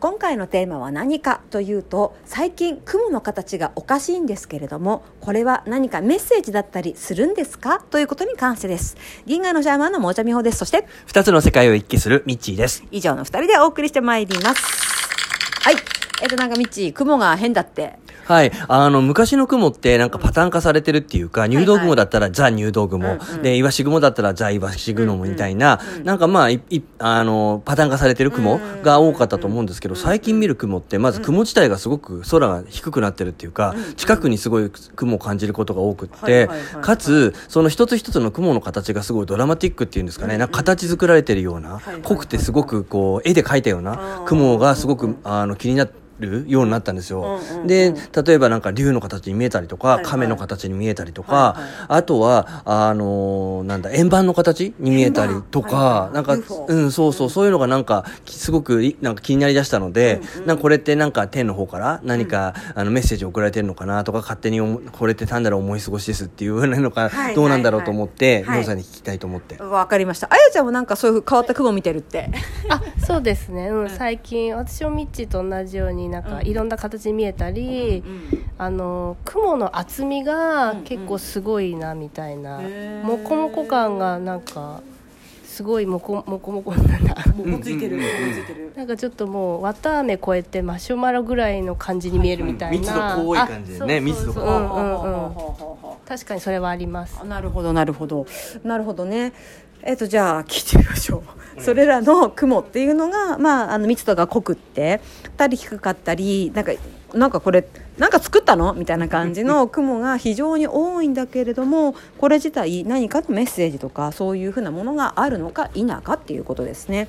今回のテーマは何かというと最近雲の形がおかしいんですけれどもこれは何かメッセージだったりするんですか？ということに関してです。銀河のシャーマンのもーちゃみほです。そして二つの世界を一気するミッチーです。以上の二人でお送りしてまいります。はい。えっとなんかみっち雲が変だってはい。あの、昔の雲ってなんかパターン化されてるっていうか、入道雲だったらザ入道雲、で、イワシ雲だったらザイワシ雲みたいな、なんかまあ、いいあの、パターン化されてる雲が多かったと思うんですけど、最近見る雲って、まず雲自体がすごく空が低くなってるっていうか、近くにすごい雲を感じることが多くっはいてかつ、その一つ一つの雲の形がすごいドラマティックっていうんですかね、なんか形作られてるような、濃くてすごくこう、絵で描いたような雲がすごく、あの、気になって、るようになったんですよ、うんうんうん。で例えばなんか竜の形に見えたりとか、はいはい。亀の形に見えたりとか、はいはい。あとはあのーなんだ円盤の形に見えたりとか、円盤はいはいなんか UFO うんそうそうそういうのがなんかきすごくいなんか気になりだしたので、なんかこれってなんか天の方から何か、あのメッセージ送られてるのかなとか勝手に思これって単なる思い過ごしですっていうのか、はいどうなんだろうと思って、はい。ノさんに聞きたいと思って。わかりました。あやちゃんもなんかそういう変わった雲見てるって。あそうですね、うん、最近私もミッチーと同じようになんかいろんな形に見えたり、あの雲の厚みが結構すごいなみたいな、へー。モコモコ感がなんかすごいモコモコモコなんだ。もついてる。もついてる。なんかちょっともう綿あめ超えてマシュマロぐらいの感じに見えるみたいな、はいはい。密度濃い感じでね。あ密度がそうそうそう。うんうんうん確かにそれはあります。あなるほどなるほど。なるほどねえっ、とじゃあ聞いてみましょう。それらの雲っていうのが、まあ、あの密度が濃くってたり低かったりなんかなんかこれなんか作ったの？みたいな感じの 雲が非常に多いんだけれどもこれ自体何かのメッセージとかそういうふうなものがあるのか否かっていうことですね。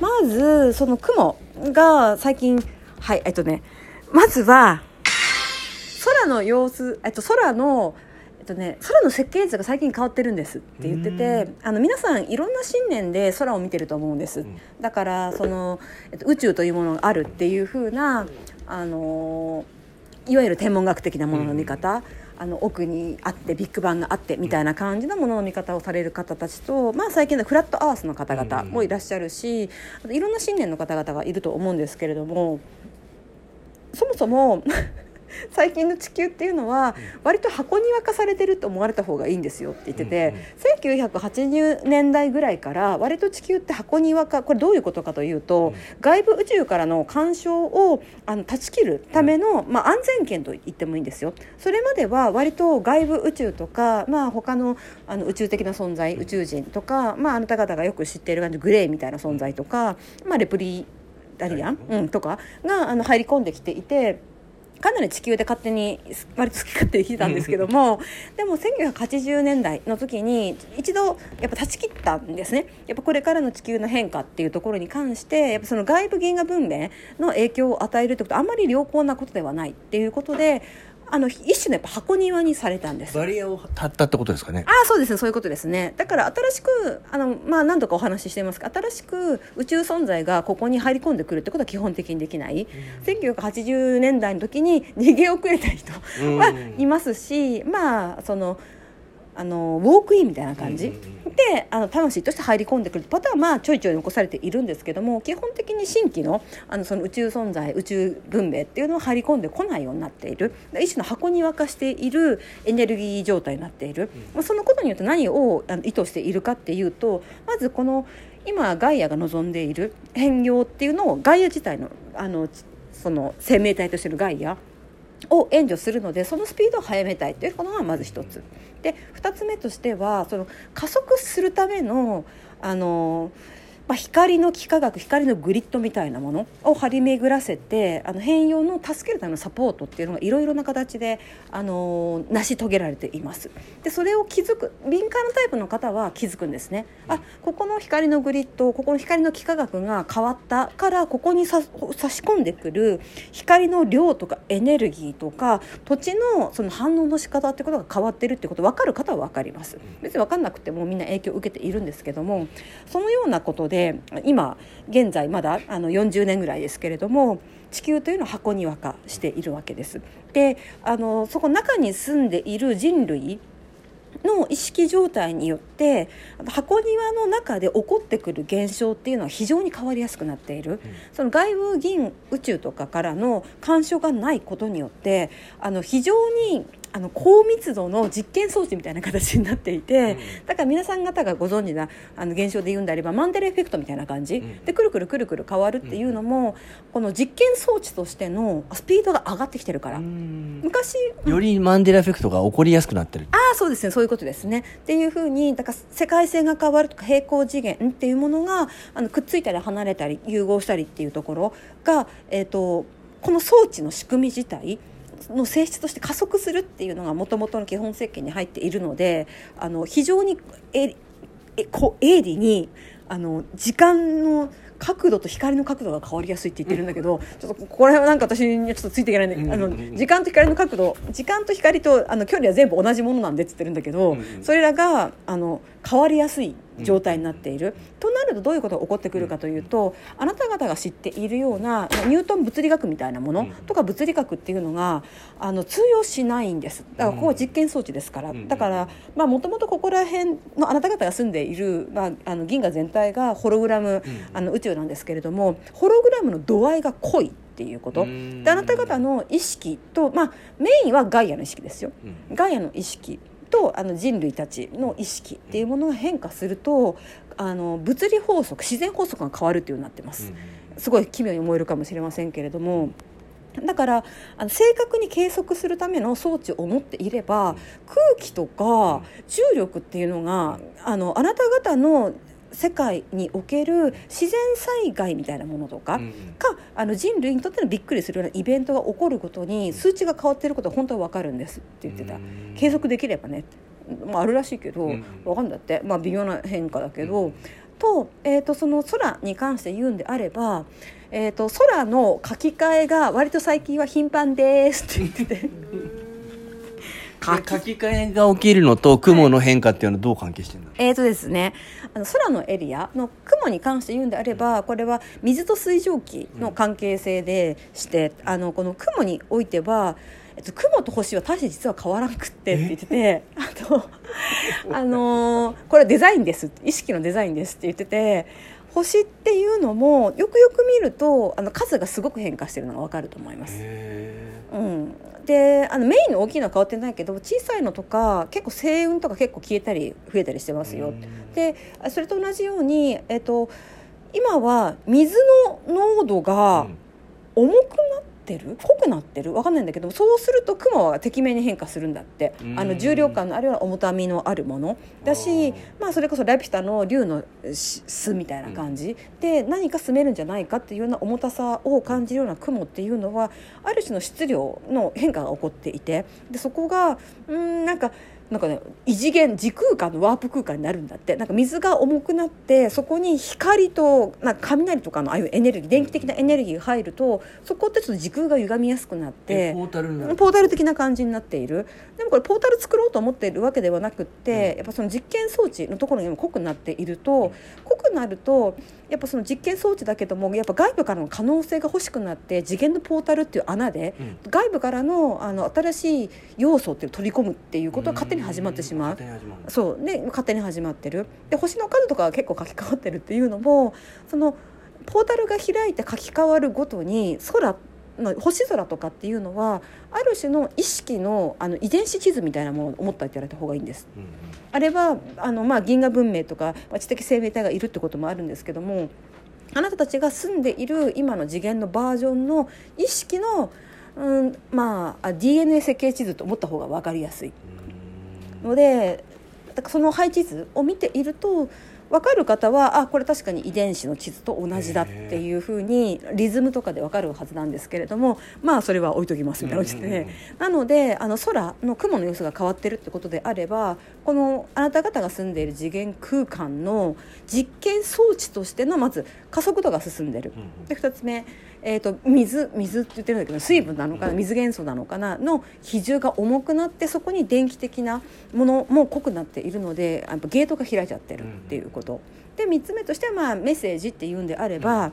まずその雲が最近はいえっとねまずは空の様子、えっと、空の、えっとね、空の設計図が最近変わってるんですって言っててあの皆さんいろんな信念で空を見てると思うんです、だからその、えっと、宇宙というものがあるっていうふうなあのいわゆる天文学的なものの見方、あの奥にあってビッグバンがあってみたいな感じのものの見方をされる方たちと、まあ、最近のフラットアースの方々もいらっしゃるし、あといろんな信念の方々がいると思うんですけれどもそもそも最近の地球っていうのは割と箱庭化されてると思われた方がいいんですよって言ってて、1980年代ぐらいから割と地球って箱庭化これどういうことかというと、外部宇宙からの干渉をあの断ち切るための、まあ、安全圏と言ってもいいんですよ。それまでは割と外部宇宙とか、まあ、他のあの宇宙的な存在宇宙人とか、まあ、あなた方がよく知っている感じグレーみたいな存在とか、まあ、レプリダリアン、うん、とかがあの入り込んできていて。かなり地球で勝手に割と好き勝手に来てたんですけどもでも1980年代の時に一度やっぱ断ち切ったんですね。やっぱこれからの地球の変化っていうところに関してやっぱその外部銀河文明の影響を与えるってことはあんまり良好なことではないっていうことであの一種のやっぱ箱庭にされたんです。バリアを立ったってことですかね。ああそうですねそういうことですね。だから新しくあの、まあ、何度かお話ししていますが新しく宇宙存在がここに入り込んでくるってことは基本的にできない、1980年代の時に逃げ遅れた人はいますし、まあそのあのウォークインみたいな感じ、であの魂として入り込んでくるパターンはまあちょいちょい残されているんですけども基本的に新規のあのその宇宙存在宇宙文明っていうのは入り込んでこないようになっている。一種の箱庭化しているエネルギー状態になっている、まあ、そのことによって何をあの意図しているかっていうとまずこの今ガイアが望んでいる変容っていうのをガイア自体のあのその生命体としてのガイアを援助するのでそのスピードを速めたいというのがまず一つ。で2つ目としてはその加速するためのあの、まあ、光の幾何学光のグリッドみたいなものを張り巡らせてあの変容の助けるためのサポートっていうのがいろいろな形であの成し遂げられています。でそれを気づく敏感なタイプの方は気づくんですね。あここの光のグリッドここの光の幾何学が変わったからここにさ差し込んでくる光の量とかエネルギーとか土地のその反応の仕方ってことが変わってるってこと分かる方は分かります。別に分かんなくてもみんな影響を受けているんですけどもそのようなことで今現在まだあの40年ぐらいですけれども地球というのは箱庭化しているわけです。であのそこ中に住んでいる人類の意識状態によって箱庭の中で起こってくる現象っていうのは非常に変わりやすくなっている、その外部銀宇宙とかからの干渉がないことによってあの非常にあの高密度の実験装置みたいな形になっていて、だから皆さん方がご存知なあの現象で言うんであればマンデラエフェクトみたいな感じ、でくるくるくるくる変わるっていうのも、この実験装置としてのスピードが上がってきてるから、昔よりマンデラエフェクトが起こりやすくなってる。ああそうですね。そういうことですね。っていうふうにだから世界線が変わるとか平行次元っていうものがあのくっついたり離れたり融合したりっていうところが、えー、とこの装置の仕組み自体の性質として加速するっていうのがもともとの基本設計に入っているのであの非常にええこ鋭利にあの時間の角度と光の角度が変わりやすいって言ってるんだけど、ちょっとこれはなんか私にはちょっとついていけない。んで、あの時間と光の角度時間と光とあの距離は全部同じものなんでって言ってるんだけど、それらがあの変わりやすい状態になっている、となるとどういうことが起こってくるかというとあなた方が知っているようなニュートン物理学みたいなものとか物理学っていうのがあの通用しないんです。だからここは実験装置ですから、だからもともとここら辺のあなた方が住んでいる、まあ、あの銀河全体がホログラム、あの宇宙なんですけれどもホログラムの度合いが濃いっていうこと。であなた方の意識と、まあ、メインはガイアの意識ですよ、ガイアの意識とあの人類たちの意識っていうものが変化するとあの物理法則自然法則が変わるっていうようになってます。すごい奇妙に思えるかもしれませんけれども。だからあの正確に計測するための装置を持っていれば空気とか重力っていうのがあのあなた方の世界における自然災害みたいなものとか、かあの人類にとってのびっくりするようなイベントが起こることに数値が変わっていることは本当は分かるんですって言ってた。継続できればね、まあ、あるらしいけど、分かんだって、まあ、微妙な変化だけど。と,、えーと、その空に関して言うんであれば、えーと空の書き換えが割と最近は頻繁ですって言ってて。書き換えが起きるのと雲の変化っていうのはどう関係してるの、えーとですね、あの空のエリアの雲に関して言うんであればこれは水と水蒸気の関係性でして、あのこの雲においては、えっと、雲と星は大して実は変わらなくってって言っててあと、あのー、これはデザインです。意識のデザインですって言ってて星っていうのもよくよく見るとあの数がすごく変化してるのが分かると思います。うん、であのメインの大きいのは変わってないけど小さいのとか結構星雲とか結構消えたり増えたりしてますよ。でそれと同じように、えっと、今は水の濃度が重くなってる？濃くなってる？分かんないんだけどそうすると雲はてきめんに変化するんだって。あの重量感のあるような重たみのあるもの。だし、まあ、それこそラピュタの竜の巣みたいな感じ、で何か住めるんじゃないかっていうような重たさを感じるような雲っていうのはある種の質量の変化が起こっていて。でそこがうんなんかなんかね異次元時空間のワープ空間になるんだって。なんか水が重くなってそこに光となんか雷とかのああいうエネルギー電気的なエネルギーが入るとそこってちょっと時空が歪みやすくなってポータルポータル的な感じになっている。でもこれポータル作ろうと思っているわけではなくって、うん、やっぱその実験装置のところにも濃くなっていると濃くなるとやっぱその実験装置だけどもやっぱ外部からの可能性が欲しくなって次元のポータルっていう穴で、うん、外部からのあの新しい要素っていう取り込むっていうことが勝手に始まってしまう。そう。で勝手に始まってる。で星の数とかが結構書き換わってるっていうのもそのポータルが開いて書き換わるごとに空の星空とかっていうのはある種の意識のあの遺伝子地図みたいなものを思っていただいた方がいいんです。うん、あれはあの、まあ、銀河文明とか知的生命体がいるってこともあるんですけどもあなたたちが住んでいる今の次元のバージョンの意識の、うんまあ、DNA 設計地図と思った方が分かりやすい。のでその配置図を見ていると分かる方はあこれ確かに遺伝子の地図と同じだっていうふうにリズムとかで分かるはずなんですけれどもまあそれは置いときますみたいな感じで、なのであの空の雲の様子が変わってるってことであればこのあなた方が住んでいる次元空間の実験装置としてのまず加速度が進んでる。で2つ目えーと、水水って言ってるんだけど水分なのかな水元素なのかなの比重が重くなってそこに電気的なものも濃くなっているのでやっぱゲートが開いちゃってるっていうこと。で3つ目としてはまあメッセージっていうんであれば、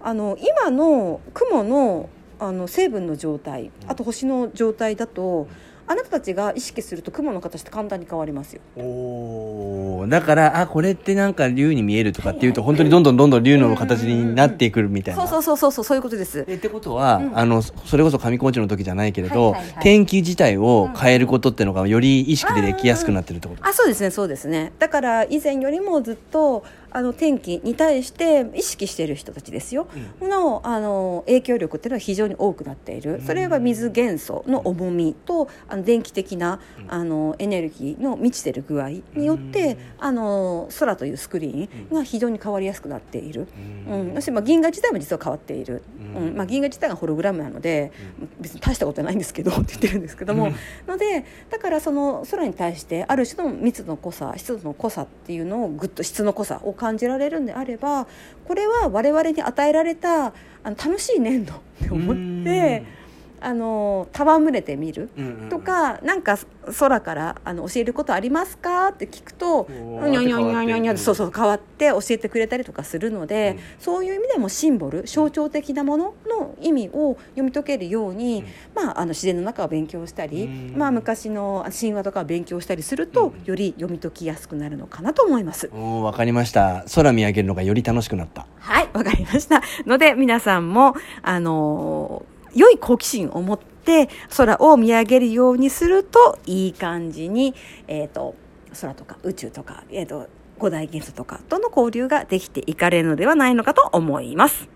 あの今の雲のあの成分の状態あと星の状態だとあなたたちが意識すると雲の形って簡単に変わりますよ。おー。だからあこれってなんか竜に見えるとかっていうと本当にどんどんどんどん竜の形になってくるみたいな。そうそうそうそうそうそういうことです。えってことは、あのそれこそ上高地の時じゃないけれど、はいはいはい。天気自体を変えることっていうのがより意識でできやすくなってるってこと、あそうですねそうですね。だから以前よりもずっとあの天気に対して意識している人たちですよ、のあの影響力っていうのは非常に多くなっている。それは水元素の重みとあの電気的なあのエネルギーの満ちてる具合によってあの空というスクリーンが非常に変わりやすくなっている、うん。そしてまあ銀河自体も実は変わっている、うん。まあ、銀河自体がホログラムなので別に大したことはないんですけどって言ってるんですけども、のでだからその空に対してある種の密度の濃さ湿度の濃さっていうのをぐっと質の濃さを感じられるんであればこれは我々に与えられたあの楽しい粘土って思ってあの戯れてみるとか、なんか空からあの教えることありますかって聞くとにゃにゃにゃにゃにゃって変わってそうそう変わって教えてくれたりとかするので、そういう意味でもシンボル象徴的なものの意味を読み解けるように、まあ、あの自然の中を勉強したり、うん。まあ、昔の神話とかを勉強したりすると、より読み解きやすくなるのかなと思います。わかりました。空見上げるのがより楽しくなった。はい、わかりました。ので、皆さんも、あのー良い好奇心を持って空を見上げるようにするといい感じに、えっ、と空とか宇宙とか、えっ、と五大元素とかとの交流ができていかれるのではないのかと思います。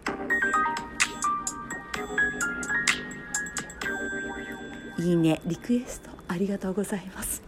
いいね、リクエストありがとうございます。